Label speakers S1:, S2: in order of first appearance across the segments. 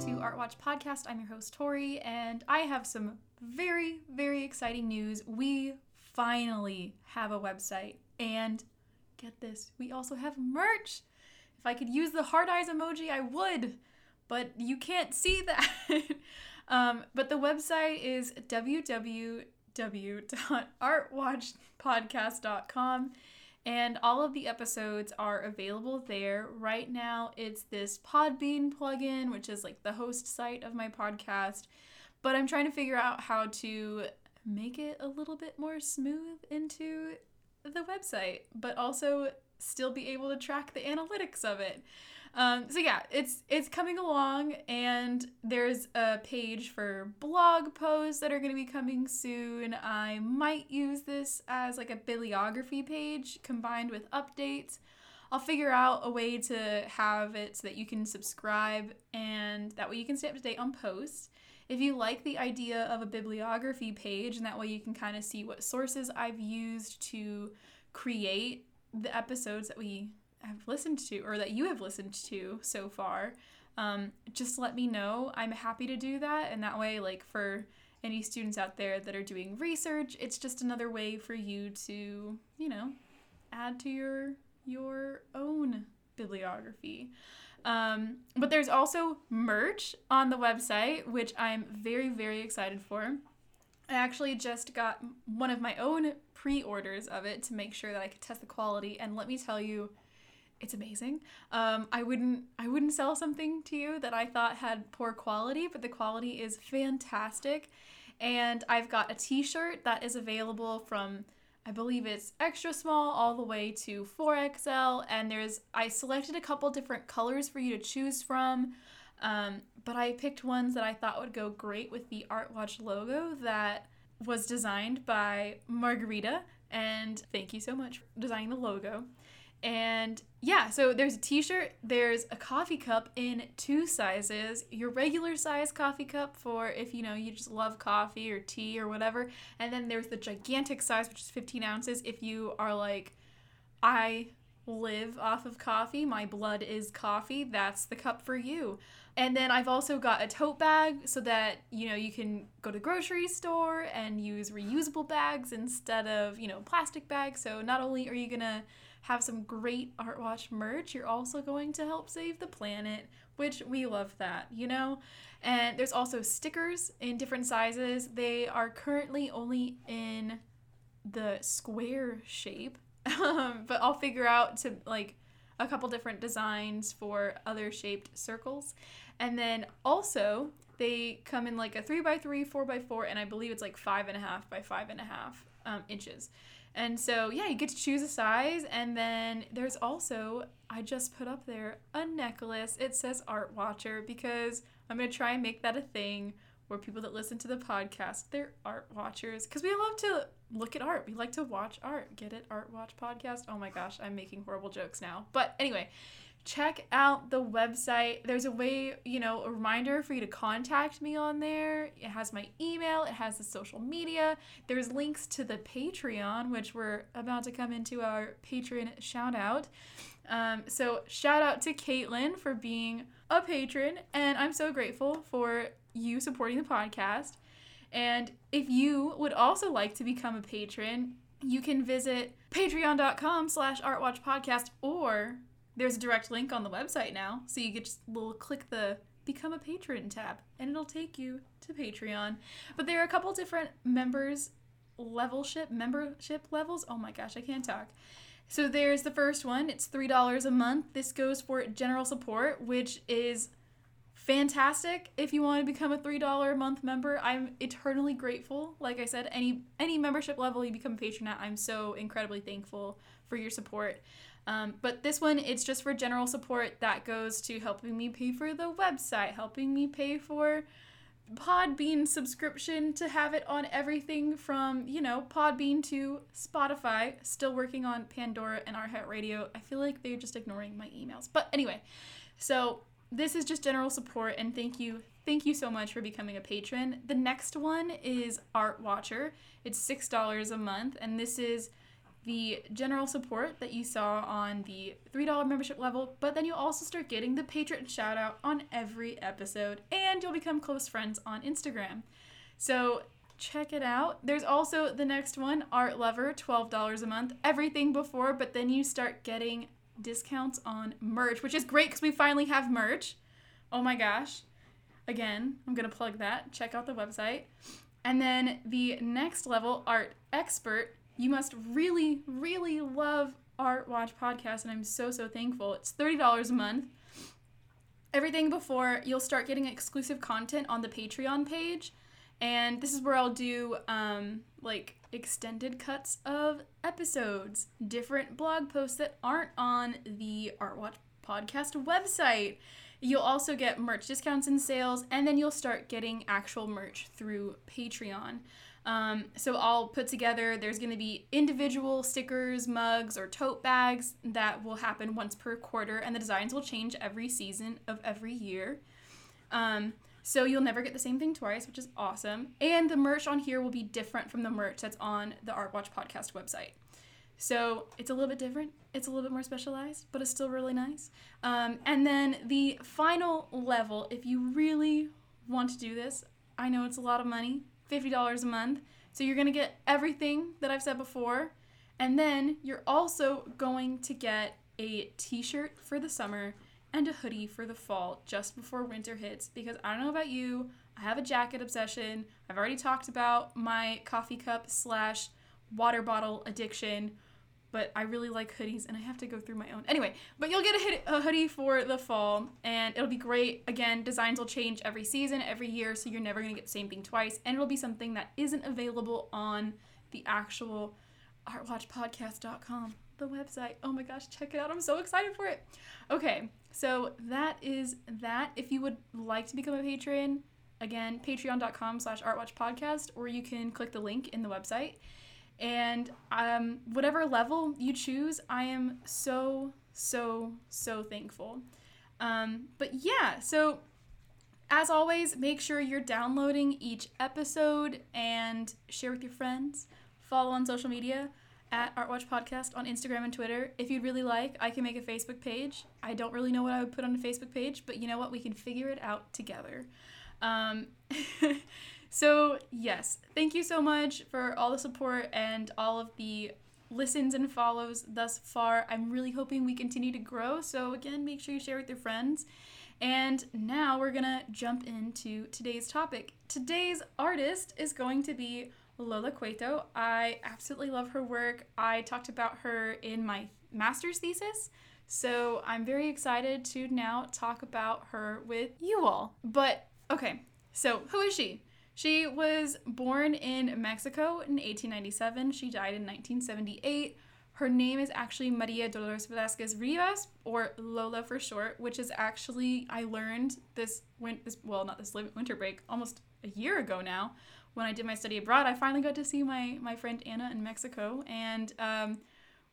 S1: to Art Watch Podcast. I'm your host, Tori, and I have some very, very exciting news. We finally have a website, and get this, we also have merch. If I could use the heart eyes emoji, I would, but you can't see that. um, but the website is www.artwatchpodcast.com. And all of the episodes are available there. Right now, it's this Podbean plugin, which is like the host site of my podcast. But I'm trying to figure out how to make it a little bit more smooth into the website, but also still be able to track the analytics of it. Um, so yeah, it's it's coming along, and there's a page for blog posts that are going to be coming soon. I might use this as like a bibliography page combined with updates. I'll figure out a way to have it so that you can subscribe, and that way you can stay up to date on posts. If you like the idea of a bibliography page, and that way you can kind of see what sources I've used to create the episodes that we have listened to or that you have listened to so far, um, just let me know. I'm happy to do that. And that way, like for any students out there that are doing research, it's just another way for you to, you know, add to your your own bibliography. Um, but there's also merch on the website, which I'm very, very excited for. I actually just got one of my own pre orders of it to make sure that I could test the quality. And let me tell you, it's amazing. Um, I wouldn't I wouldn't sell something to you that I thought had poor quality, but the quality is fantastic. And I've got a T-shirt that is available from I believe it's extra small all the way to 4XL. And there's I selected a couple different colors for you to choose from. Um, but I picked ones that I thought would go great with the Art Watch logo that was designed by Margarita. And thank you so much for designing the logo. And yeah, so there's a t shirt, there's a coffee cup in two sizes your regular size coffee cup for if you know you just love coffee or tea or whatever. And then there's the gigantic size, which is 15 ounces if you are like, I live off of coffee, my blood is coffee, that's the cup for you. And then I've also got a tote bag so that, you know, you can go to the grocery store and use reusable bags instead of, you know, plastic bags. So not only are you going to have some great Art Watch merch, you're also going to help save the planet, which we love that, you know? And there's also stickers in different sizes. They are currently only in the square shape, um, but I'll figure out to like a couple different designs for other shaped circles. And then also, they come in like a 3 by 3 4 by 4 and I believe it's like 5.5 by 5.5 um, inches. And so, yeah, you get to choose a size. And then there's also, I just put up there a necklace. It says Art Watcher because I'm going to try and make that a thing where people that listen to the podcast, they're art watchers. Because we love to look at art. We like to watch art. Get it? Art Watch Podcast. Oh my gosh, I'm making horrible jokes now. But anyway, check out the website. There's a way, you know, a reminder for you to contact me on there. It has my email, it has the social media. There's links to the Patreon, which we're about to come into our patron shout out. Um, so, shout out to Caitlin for being a patron, and I'm so grateful for you supporting the podcast. And if you would also like to become a patron, you can visit patreon.com slash artwatchpodcast or there's a direct link on the website now, so you can just little click the become a patron tab and it'll take you to Patreon. But there are a couple different members levelship membership levels. Oh my gosh, I can't talk. So there's the first one. It's $3 a month. This goes for general support, which is fantastic if you want to become a $3 a month member. I'm eternally grateful. Like I said, any any membership level you become a patron at, I'm so incredibly thankful for your support. Um, but this one, it's just for general support that goes to helping me pay for the website, helping me pay for Podbean subscription to have it on everything from, you know, Podbean to Spotify. Still working on Pandora and Art Radio. I feel like they're just ignoring my emails. But anyway, so this is just general support and thank you. Thank you so much for becoming a patron. The next one is Art Watcher. It's $6 a month and this is the general support that you saw on the $3 membership level, but then you'll also start getting the patron shout out on every episode, and you'll become close friends on Instagram. So check it out. There's also the next one, Art Lover, $12 a month. Everything before, but then you start getting discounts on merch, which is great because we finally have merch. Oh my gosh. Again, I'm going to plug that. Check out the website. And then the next level, Art Expert, you must really, really love Art Watch Podcast, and I'm so, so thankful. It's $30 a month. Everything before, you'll start getting exclusive content on the Patreon page. And this is where I'll do um, like extended cuts of episodes, different blog posts that aren't on the Art Watch podcast website. You'll also get merch discounts and sales, and then you'll start getting actual merch through Patreon. Um, so I'll put together, there's going to be individual stickers, mugs, or tote bags that will happen once per quarter, and the designs will change every season of every year. Um, so you'll never get the same thing twice, which is awesome. And the merch on here will be different from the merch that's on the Art Watch podcast website. So it's a little bit different. It's a little bit more specialized, but it's still really nice. Um, and then the final level, if you really want to do this, I know it's a lot of money, $50 a month. So you're going to get everything that I've said before. And then you're also going to get a t shirt for the summer and a hoodie for the fall just before winter hits because I don't know about you, I have a jacket obsession. I've already talked about my coffee cup slash water bottle addiction, but I really like hoodies and I have to go through my own. Anyway, but you'll get a, hoodie for the fall and it'll be great. Again, designs will change every season, every year, so you're never going to get the same thing twice. And it'll be something that isn't available on the actual artwatchpodcast.com, the website. Oh my gosh, check it out. I'm so excited for it. Okay, so that is that. If you would like to become a patron, again, patreon.com slash artwatchpodcast, or you can click the link in the website. And um, whatever level you choose, I am so, so, so thankful. Um, but yeah, so as always, make sure you're downloading each episode and share with your friends. Follow on social media at Artwatch Podcast on Instagram and Twitter. If you'd really like, I can make a Facebook page. I don't really know what I would put on a Facebook page, but you know what? We can figure it out together. Um, so, yes, thank you so much for all the support and all of the listens and follows thus far. I'm really hoping we continue to grow. So, again, make sure you share with your friends. And now we're gonna jump into today's topic. Today's artist is going to be Lola Cueto. I absolutely love her work. I talked about her in my master's thesis. So I'm very excited to now talk about her with you all. But okay, so who is she? She was born in Mexico in 1897. She died in 1978. Her name is actually Maria Dolores Velasquez Rivas, or Lola for short, which is actually I learned this went this well not this winter break almost a year ago now when I did my study abroad, I finally got to see my my friend Anna in Mexico, and um,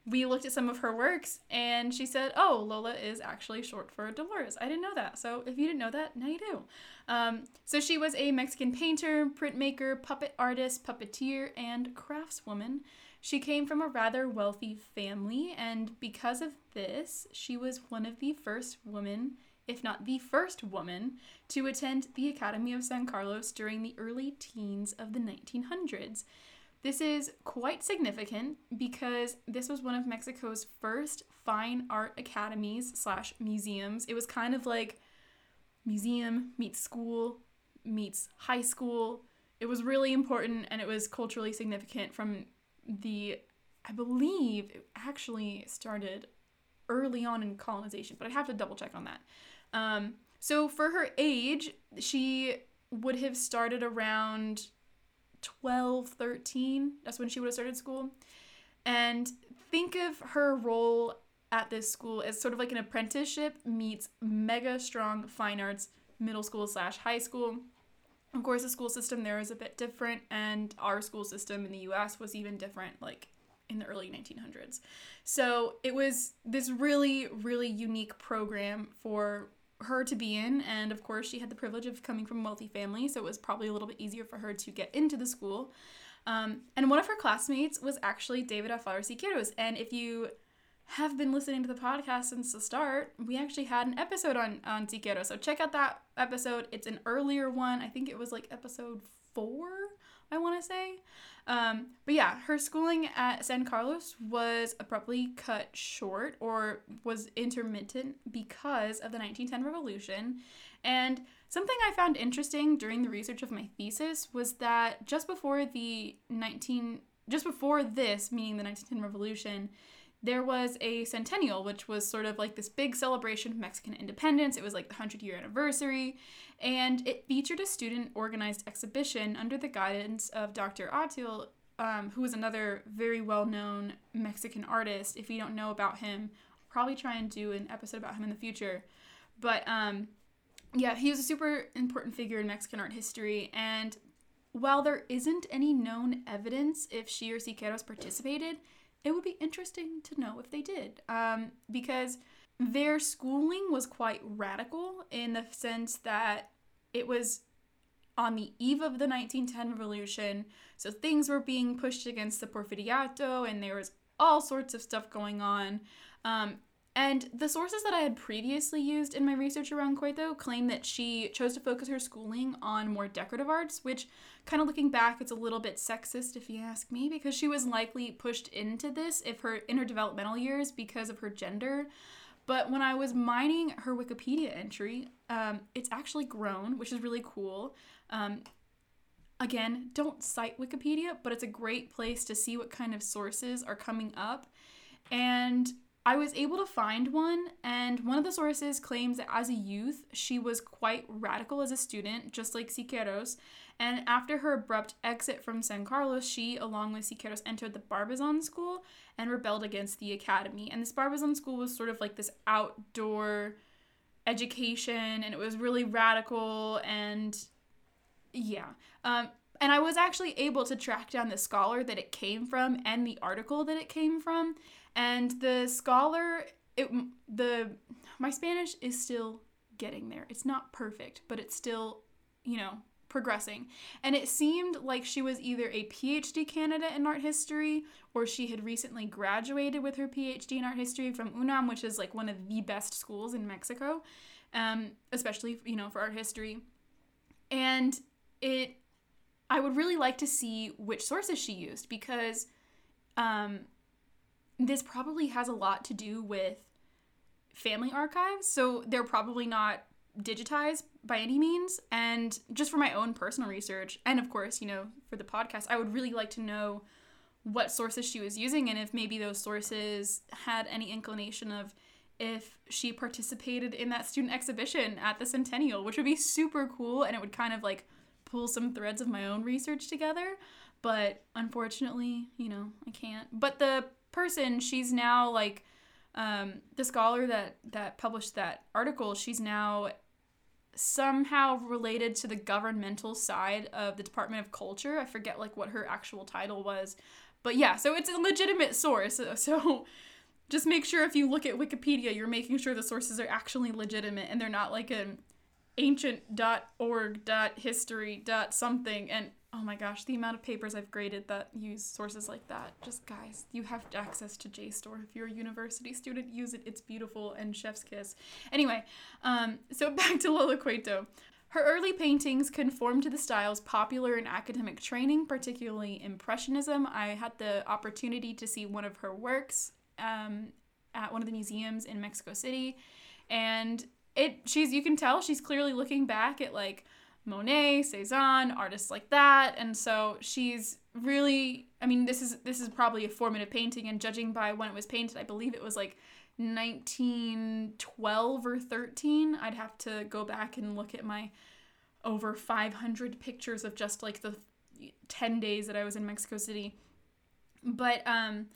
S1: we looked at some of her works, and she said, "Oh, Lola is actually short for Dolores." I didn't know that. So if you didn't know that, now you do. Um, so she was a Mexican painter, printmaker, puppet artist, puppeteer, and craftswoman. She came from a rather wealthy family, and because of this, she was one of the first women if not the first woman, to attend the Academy of San Carlos during the early teens of the 1900s. This is quite significant because this was one of Mexico's first fine art academies slash museums. It was kind of like museum meets school meets high school. It was really important and it was culturally significant from the I believe it actually started early on in colonization, but I'd have to double check on that. Um, so for her age, she would have started around 12, 13. That's when she would have started school. And think of her role at this school as sort of like an apprenticeship meets mega strong fine arts middle school slash high school. Of course, the school system there is a bit different, and our school system in the US was even different, like in the early 1900s. So it was this really, really unique program for her to be in and of course she had the privilege of coming from a wealthy family so it was probably a little bit easier for her to get into the school Um, and one of her classmates was actually David Alfaro Siqueiros. And if you have been listening to the podcast since the start, we actually had an episode on, on Siqueiros. So check out that episode. It's an earlier one. I think it was like episode four, I want to say. Um, but yeah, her schooling at San Carlos was abruptly cut short or was intermittent because of the 1910 revolution. And something I found interesting during the research of my thesis was that just before the 19 just before this, meaning the 1910 revolution, there was a centennial, which was sort of like this big celebration of Mexican independence. It was like the 100 year anniversary, and it featured a student organized exhibition under the guidance of Dr. Atl, um, who was another very well known Mexican artist. If you don't know about him, I'll probably try and do an episode about him in the future. But um, yeah, he was a super important figure in Mexican art history, and while there isn't any known evidence if she or Siqueiros participated, it would be interesting to know if they did. Um, because their schooling was quite radical in the sense that it was on the eve of the 1910 revolution, so things were being pushed against the Porfiriato, and there was all sorts of stuff going on. Um, and the sources that I had previously used in my research around Cueto claim that she chose to focus her schooling on more decorative arts, which, kind of looking back, it's a little bit sexist if you ask me, because she was likely pushed into this if her in her developmental years because of her gender. But when I was mining her Wikipedia entry, um, it's actually grown, which is really cool. Um, again, don't cite Wikipedia, but it's a great place to see what kind of sources are coming up. And I was able to find one, and one of the sources claims that as a youth, she was quite radical as a student, just like Siqueiros. And after her abrupt exit from San Carlos, she, along with Siqueiros, entered the Barbizon School and rebelled against the academy. And this Barbizon School was sort of like this outdoor education, and it was really radical, and yeah. Um, and I was actually able to track down the scholar that it came from and the article that it came from. And the scholar it the my spanish is still getting there. It's not perfect but it's still you know progressing. And it seemed like she was either a phd candidate in art history or she had recently graduated with her phd in art history from unam which is like one of the best schools in mexico um, especially you know for art history. And it i would really like to see which sources she used because um, this probably has a lot to do with family archives. So they're probably not digitized by any means. And just for my own personal research, and of course, you know, for the podcast, I would really like to know what sources she was using and if maybe those sources had any inclination of if she participated in that student exhibition at the Centennial, which would be super cool and it would kind of like pull some threads of my own research together. But unfortunately, you know, I can't. But the person, she's now like um, the scholar that that published that article. She's now somehow related to the governmental side of the Department of Culture. I forget like what her actual title was, but yeah, so it's a legitimate source. So just make sure if you look at Wikipedia, you're making sure the sources are actually legitimate and they're not like an ancient.org.history. something and Oh my gosh, the amount of papers I've graded that use sources like that. Just guys, you have access to JSTOR. If you're a university student, use it. It's beautiful and chef's kiss. Anyway, um, so back to Lola Cueto. Her early paintings conform to the styles popular in academic training, particularly Impressionism. I had the opportunity to see one of her works um, at one of the museums in Mexico City, and it she's you can tell she's clearly looking back at like Monet, Cezanne, artists like that. And so she's really I mean this is this is probably a formative painting and judging by when it was painted, I believe it was like 1912 or 13. I'd have to go back and look at my over 500 pictures of just like the 10 days that I was in Mexico City. But um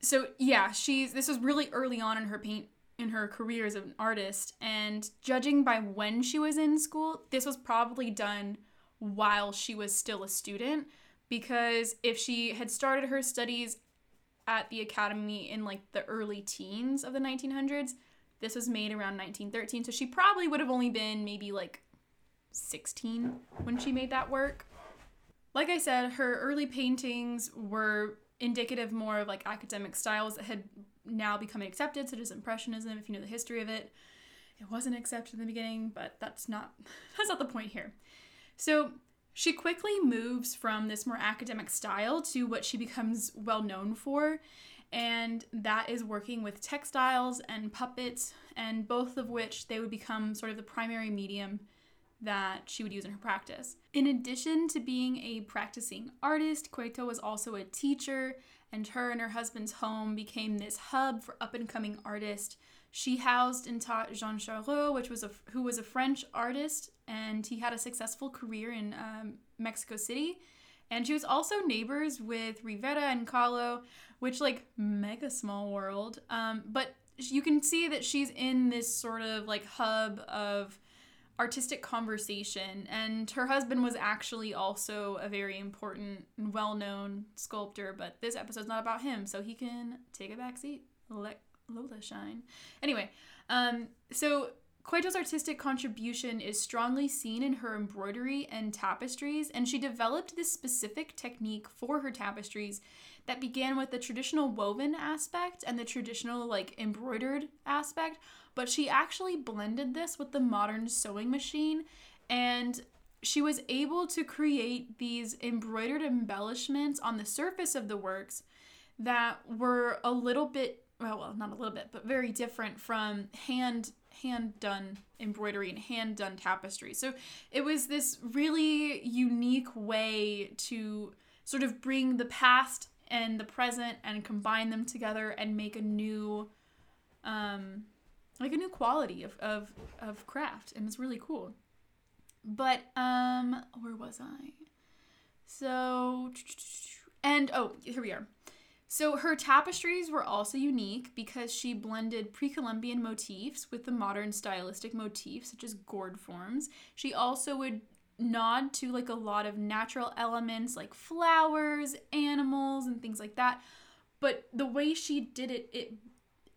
S1: so yeah, she's this was really early on in her paint in her career as an artist. And judging by when she was in school, this was probably done while she was still a student. Because if she had started her studies at the academy in like the early teens of the 1900s, this was made around 1913. So she probably would have only been maybe like 16 when she made that work. like I said, her early paintings were indicative more of like academic styles that had now becoming accepted, such as Impressionism, if you know the history of it. It wasn't accepted in the beginning, but that's not that's not the point here. So she quickly moves from this more academic style to what she becomes well known for, and that is working with textiles and puppets, and both of which they would become sort of the primary medium that she would use in her practice. In addition to being a practicing artist, Cueto was also a teacher, and her and her husband's home became this hub for up and coming artists. She housed and taught Jean Charlot, which was a who was a French artist, and he had a successful career in um, Mexico City. And she was also neighbors with Rivera and Kahlo, which like mega small world. Um, but you can see that she's in this sort of like hub of artistic conversation. And her husband was actually also a very important and well known sculptor, but this episode's not about him, so he can take a back seat. Let Lola shine. Anyway, um, so Cueto's artistic contribution is strongly seen in her embroidery and tapestries, and she developed this specific technique for her tapestries that began with the traditional woven aspect and the traditional, like, embroidered aspect, but she actually blended this with the modern sewing machine and she was able to create these embroidered embellishments on the surface of the works that were a little bit well, well not a little bit but very different from hand hand done embroidery and hand done tapestry. So it was this really unique way to sort of bring the past and the present and combine them together and make a new um like a new quality of, of, of craft. And it's really cool. But um where was i? So and oh here we are. So her tapestries were also unique because she blended pre-columbian motifs with the modern stylistic motifs such as gourd forms. She also would nod to like a lot of natural elements like flowers animals and things like that. But the way she did it it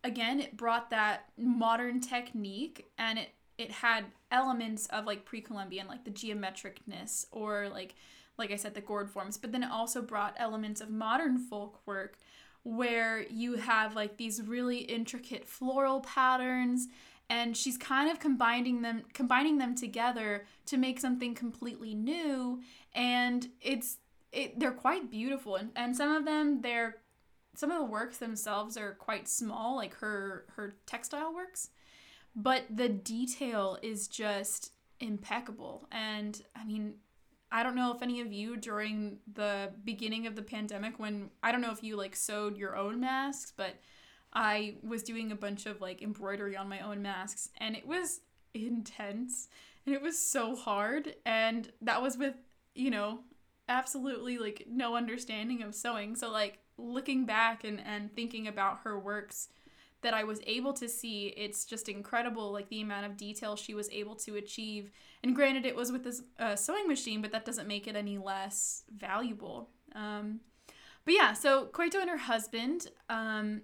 S1: again it brought that modern technique and it it had elements of like pre-columbian like the geometricness or like like i said the gourd forms. But then it also brought elements of modern folk work where you have like these really intricate floral patterns and she's kind of combining them combining them together to make something completely new and it's it, they're quite beautiful and, and some of them they're some of the works themselves are quite small, like her her textile works, but the detail is just impeccable. And I mean, I don't know if any of you during the beginning of the pandemic when I don't know if you like sewed your own masks, but I was doing a bunch of like embroidery on my own masks and it was intense and it was so hard and that was with, you know, absolutely like no understanding of sewing. So like looking back and, and thinking about her works that I was able to see, it's just incredible, like the amount of detail she was able to achieve. And granted, it was with this uh, sewing machine, but that doesn't make it any less valuable. Um, but yeah, so Cueto and her husband, um,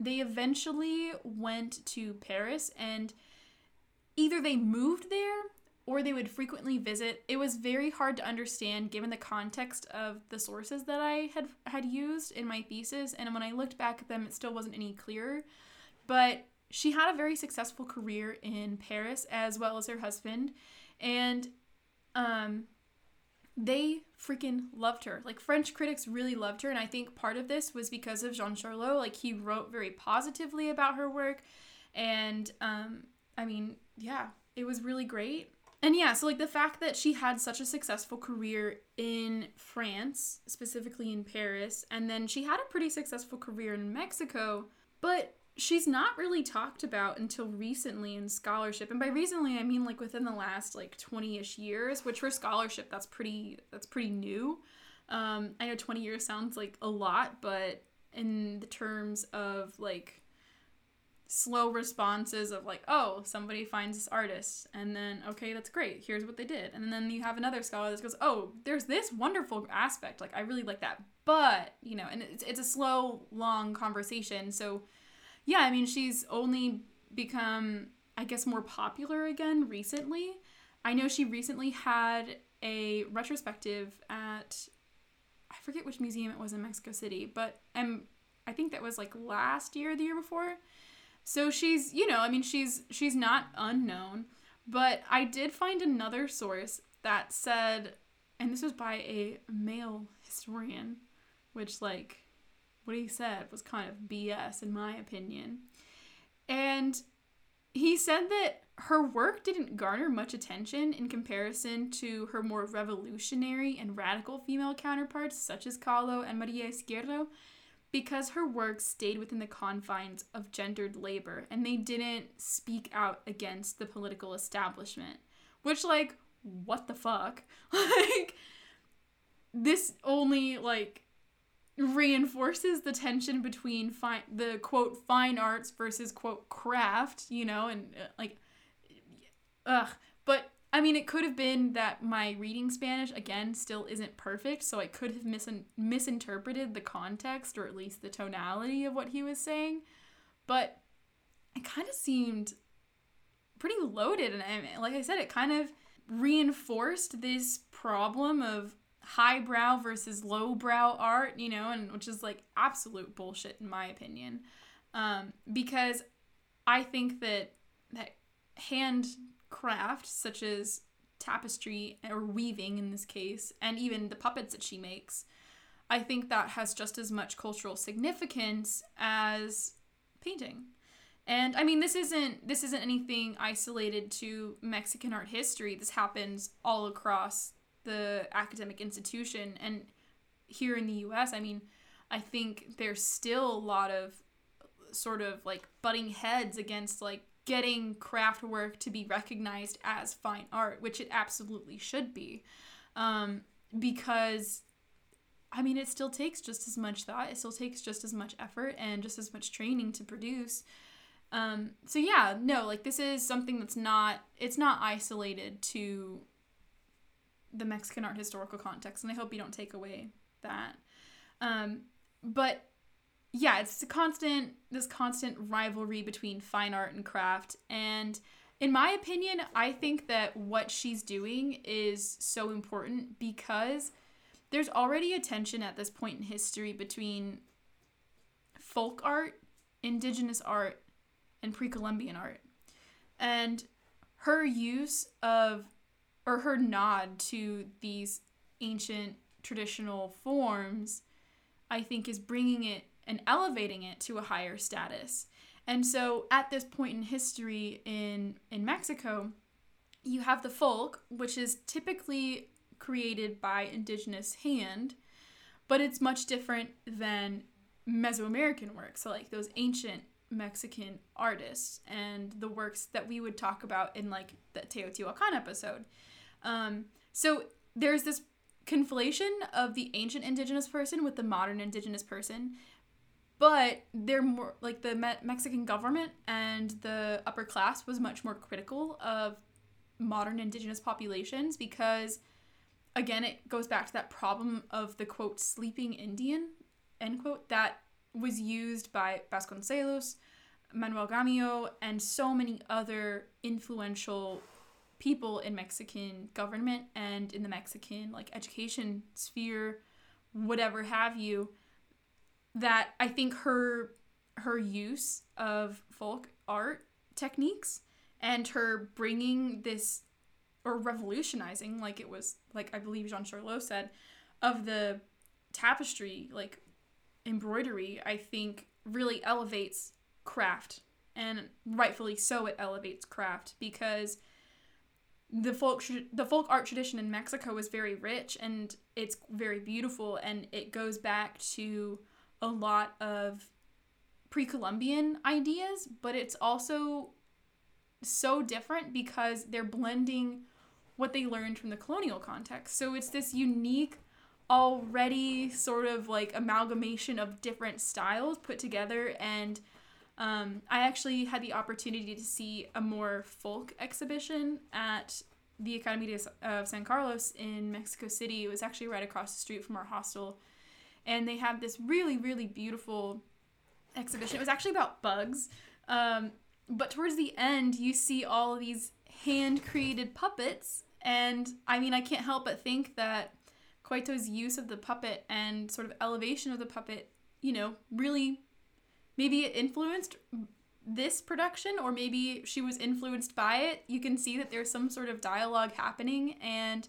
S1: they eventually went to Paris, and either they moved there or they would frequently visit. It was very hard to understand given the context of the sources that I had had used in my thesis, and when I looked back at them, it still wasn't any clearer. But she had a very successful career in Paris as well as her husband, and um, they freaking loved her. Like French critics really loved her, and I think part of this was because of Jean Charlot. Like he wrote very positively about her work, and um, I mean, yeah, it was really great. And yeah, so like the fact that she had such a successful career in France, specifically in Paris, and then she had a pretty successful career in Mexico, but she's not really talked about until recently in scholarship. And by recently, I mean like within the last like 20ish years, which for scholarship that's pretty that's pretty new. Um I know 20 years sounds like a lot, but in the terms of like slow responses of like, oh, somebody finds this artist, and then okay, that's great. Here's what they did, and then you have another scholar that goes, oh, there's this wonderful aspect. Like I really like that, but you know, and it's it's a slow, long conversation. So yeah, I mean, she's only become, I guess, more popular again recently. I know she recently had a retrospective at I forget which museum it was in Mexico City, but um, I think that was like last year, the year before. So she's, you know, I mean, she's she's not unknown, but I did find another source that said, and this was by a male historian, which like what he said was kind of BS in my opinion. And he said that her work didn't garner much attention in comparison to her more revolutionary and radical female counterparts, such as Kahlo and Maria Izquierdo, because her work stayed within the confines of gendered labor and they didn't speak out against the political establishment. Which, like, what the fuck? like, this only, like, reinforces the tension between fine the quote fine arts versus quote craft you know and uh, like ugh. But i mean it could have been that my reading spanish again still isn't perfect so i could have mis- misinterpreted the context or at least the tonality of what he was saying. But it kind of seemed pretty loaded and I, like i said it kind of reinforced this problem of highbrow versus lowbrow art, you know, and which is like absolute bullshit in my opinion. Um, because I think that that handcraft, such as tapestry or weaving in this case, and even the puppets that she makes, I think that has just as much cultural significance as painting. And I mean this isn't this isn't anything isolated to Mexican art history. This happens all across the academic institution and here in the US I mean I think there's still a lot of sort of like butting heads against like getting craft work to be recognized as fine art which it absolutely should be um, because I mean, it still takes just as much thought. It still takes just as much effort and just as much training to produce. Um, so yeah, no, like this is something that's not. It's not isolated to the Mexican art historical context, and I hope you don't take away that. Um, but yeah, it's a constant this constant rivalry between fine art and craft, and in my opinion, I think that what she's doing is so important because there's already a tension at this point in history between folk art, indigenous art, and pre Columbian art. And her use of or her nod to these ancient traditional forms, I think is bringing it and elevating it to a higher status. And so at this point in history in in Mexico, you have the folk, which is typically created by indigenous hand, but it's much different than Mesoamerican work. So like those ancient Mexican artists and the works that we would talk about in like the Teotihuacan episode. Um, so there's this conflation of the ancient indigenous person with the modern indigenous person but they're more like the Me- mexican government and the upper class was much more critical of modern indigenous populations because again it goes back to that problem of the quote sleeping indian end quote that was used by vasconcelos manuel gamio and so many other influential people in Mexican government and in the Mexican like education sphere, whatever have you, that I think her her use of folk art techniques and her bringing this or revolutionizing like it was like I believe Jean Charlot said of the tapestry like embroidery I think really elevates craft. And rightfully so it elevates craft because the folk the folk art tradition in Mexico is very rich and it's very beautiful and it goes back to a lot of pre-Columbian ideas, but it's also so different because they're blending what they learned from the colonial context. So it's this unique already sort of like amalgamation of different styles put together and um, I actually had the opportunity to see a more folk exhibition at the Academia of San Carlos in Mexico City. It was actually right across the street from our hostel. And they have this really, really beautiful exhibition. It was actually about bugs. Um, but towards the end, you see all these hand created puppets And I mean, I can't help but think that Cueto's use of the puppet and sort of elevation of the puppet, you know, really maybe it influenced this production or maybe she was influenced by it. You can see that there's some sort of dialogue happening and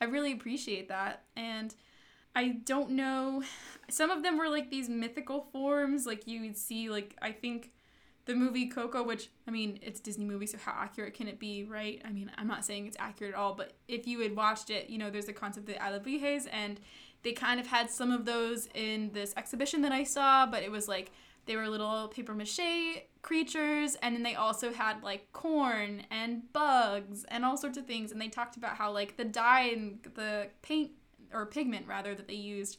S1: I really appreciate that. And I don't know. Some of them were like these mythical forms, like you would see, like, I think the movie Coco, which, I mean, it's Disney movie, so how accurate can it be, right? I mean, I'm not saying it's accurate at all, but if you had watched it, you know, there's a concept of alebrijes, and they kind of had some of those in this exhibition that I saw, but it was like they were little paper mache creatures, and then they also had like corn and bugs and all sorts of things, and they talked about how like the dye and the paint or pigment rather that they used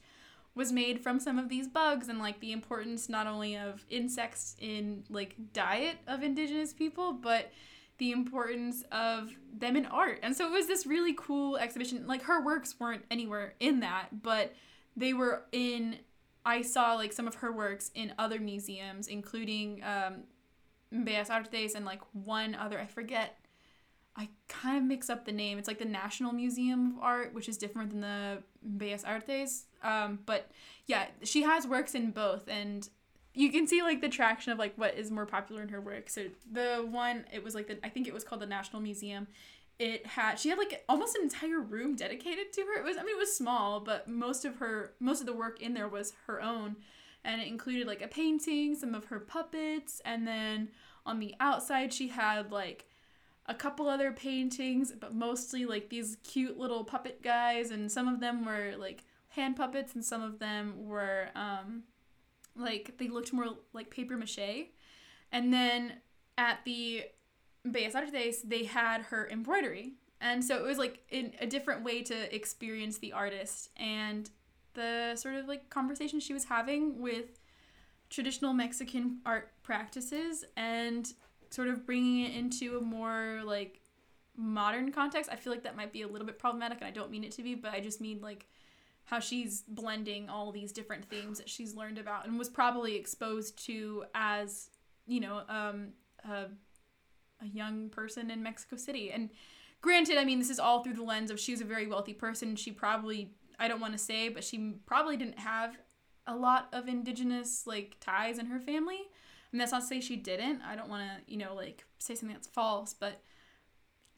S1: was made from some of these bugs and like the importance not only of insects in like diet of indigenous people but the importance of them in art. And so it was this really cool exhibition. Like her works weren't anywhere in that but they were in i saw like some of her works in other museums including um bellas artes and like one other i forget I kind of mix up the name. It's like the National Museum of Art, which is different than the Bellas Artes. Um, but yeah, she has works in both, and you can see like the traction of like what is more popular in her work. So the one, it was like the I think it was called the National Museum. It had she had like almost an entire room dedicated to her. It was I mean it was small, but most of her most of the work in there was her own, and it included like a painting, some of her puppets, and then on the outside she had like a couple other paintings, but mostly like these cute little puppet guys, and some of them were like hand puppets, and some of them were um, like they looked more like paper mache. And then at the Bellas Artes, they had her embroidery, and so it was like in a different way to experience the artist and the sort of like conversation she was having with traditional Mexican art practices and sort of bringing it into a more like modern context, I feel like that might be a little bit problematic, and I don't mean it to be, but I just mean like how she's blending all these different themes that she's learned about and was probably exposed to as you know um, a, a young person in Mexico City. And granted, I mean this is all through the lens of she's a very wealthy person. She probably I don't want to say, but she probably didn't have a lot of indigenous like ties in her family. And that's not to say she didn't. I don't want to, you know, like say something that's false, but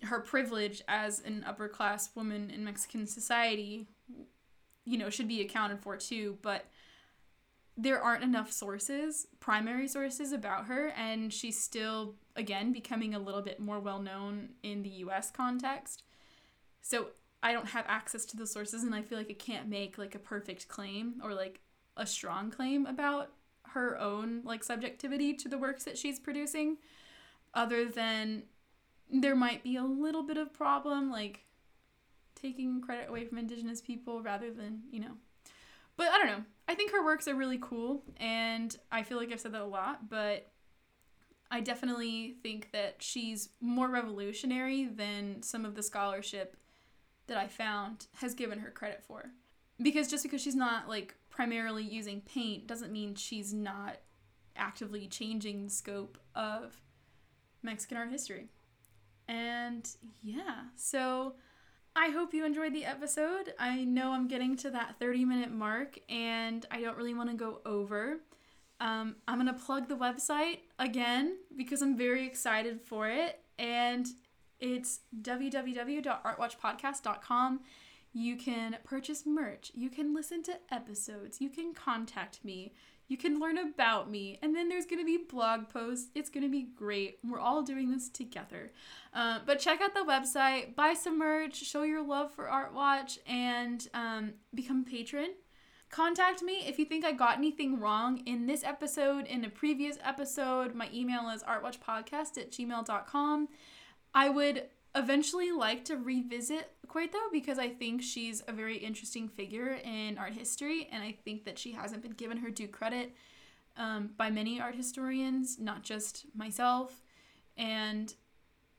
S1: her privilege as an upper class woman in Mexican society, you know, should be accounted for too. But there aren't enough sources, primary sources about her, and she's still, again, becoming a little bit more well known in the US context. So I don't have access to the sources, and I feel like I can't make like a perfect claim or like a strong claim about her own like subjectivity to the works that she's producing other than there might be a little bit of problem like taking credit away from indigenous people rather than you know but i don't know works are really cool and i feel like i've said that a lot but i definitely think that she's more revolutionary than some of the scholarship that i found has given her credit for because just because she's not like primarily using paint doesn't mean she's not actively changing the scope of Mexican art history. And yeah, so I hope you enjoyed the episode. I know I'm getting to that 30 minute mark and I don't really want to go over. Um, I'm going to plug the website again because I'm very excited for it. And it's www.artwatchpodcast.com. You can purchase merch. You can listen to episodes. You can contact me. You can learn about me. And then there's going to be blog posts. It's going to be great. We're all doing this together. Uh, but check out the website, buy some merch, show your love for Art Watch, and um, become a patron. Contact me if you think I got anything wrong in this episode, in a previous episode. My email is artwatchpodcast at gmail.com. I would eventually like to revisit Cueto because I think she's a very interesting figure in art history, and I think that she hasn't been given her due credit um, by many art historians, not just myself. And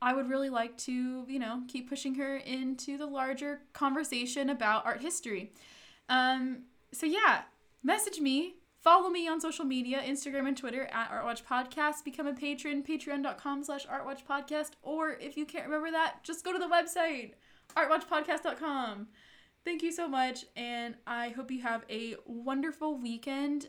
S1: I would really like to, you know, keep pushing her into the larger conversation about art history. Um, so yeah, message me Follow me on social media, Instagram and Twitter at Artwatch Podcast. Become a patron, patreon.com slash Artwatch Podcast. Or if you can't remember that, just go to the website, artwatchpodcast.com. Thank you so much, and I hope you have a wonderful weekend.